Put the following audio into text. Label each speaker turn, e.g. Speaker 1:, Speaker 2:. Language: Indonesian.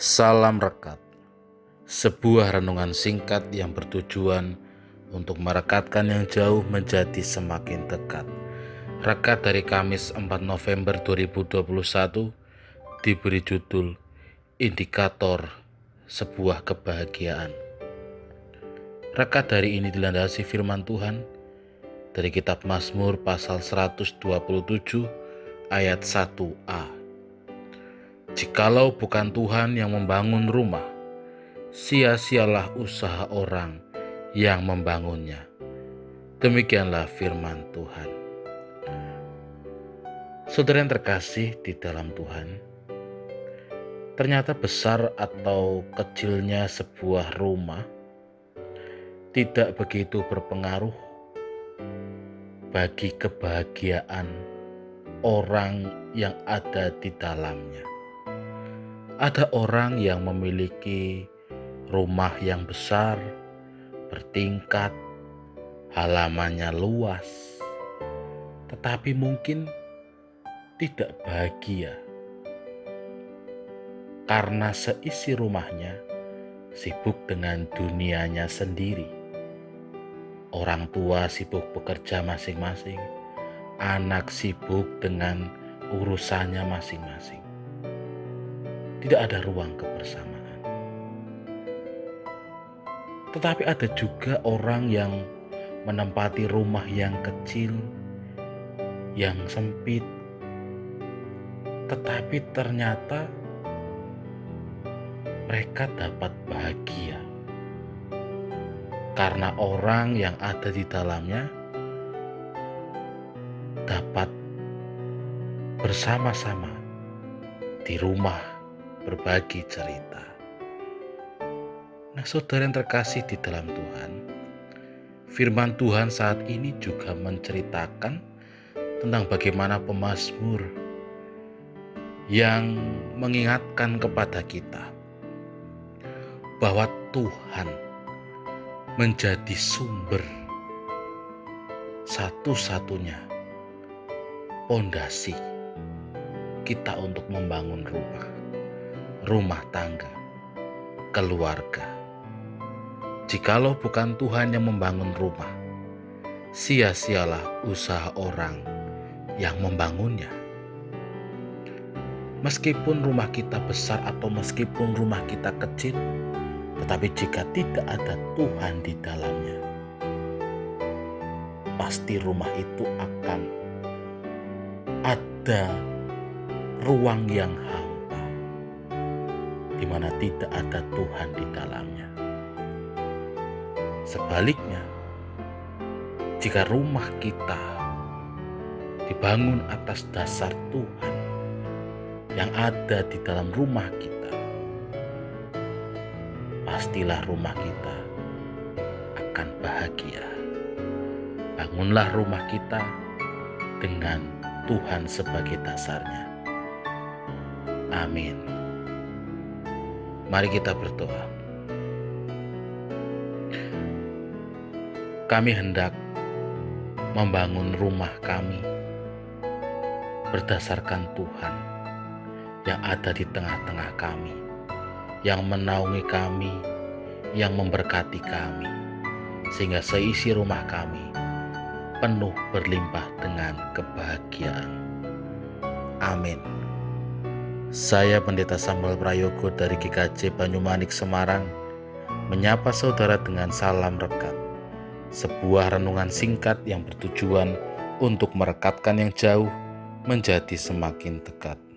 Speaker 1: Salam Rekat Sebuah renungan singkat yang bertujuan untuk merekatkan yang jauh menjadi semakin dekat. Rekat dari Kamis 4 November 2021 diberi judul Indikator Sebuah Kebahagiaan. Rekat dari ini dilandasi firman Tuhan dari kitab Mazmur pasal 127 ayat 1a. Jikalau bukan Tuhan yang membangun rumah, sia-sialah usaha orang yang membangunnya. Demikianlah firman Tuhan. Saudara yang terkasih di dalam Tuhan, ternyata besar atau kecilnya sebuah rumah tidak begitu berpengaruh bagi kebahagiaan orang yang ada di dalamnya. Ada orang yang memiliki rumah yang besar, bertingkat, halamannya luas, tetapi mungkin tidak bahagia karena seisi rumahnya sibuk dengan dunianya sendiri. Orang tua sibuk bekerja masing-masing, anak sibuk dengan urusannya masing-masing tidak ada ruang kebersamaan. Tetapi ada juga orang yang menempati rumah yang kecil, yang sempit, tetapi ternyata mereka dapat bahagia karena orang yang ada di dalamnya dapat bersama-sama di rumah berbagi cerita. Nah, saudara yang terkasih di dalam Tuhan, firman Tuhan saat ini juga menceritakan tentang bagaimana pemazmur yang mengingatkan kepada kita bahwa Tuhan menjadi sumber satu-satunya pondasi kita untuk membangun rumah rumah tangga, keluarga. Jikalau bukan Tuhan yang membangun rumah, sia-sialah usaha orang yang membangunnya. Meskipun rumah kita besar atau meskipun rumah kita kecil, tetapi jika tidak ada Tuhan di dalamnya, pasti rumah itu akan ada ruang yang hampa di mana tidak ada Tuhan di dalamnya. Sebaliknya, jika rumah kita dibangun atas dasar Tuhan yang ada di dalam rumah kita, pastilah rumah kita akan bahagia. Bangunlah rumah kita dengan Tuhan sebagai dasarnya. Amin. Mari kita berdoa. Kami hendak membangun rumah kami berdasarkan Tuhan yang ada di tengah-tengah kami, yang menaungi kami, yang memberkati kami, sehingga seisi rumah kami penuh berlimpah dengan kebahagiaan. Amin. Saya Pendeta Samuel Prayogo dari GKJ Banyumanik Semarang menyapa saudara dengan salam rekat. Sebuah renungan singkat yang bertujuan untuk merekatkan yang jauh menjadi semakin dekat.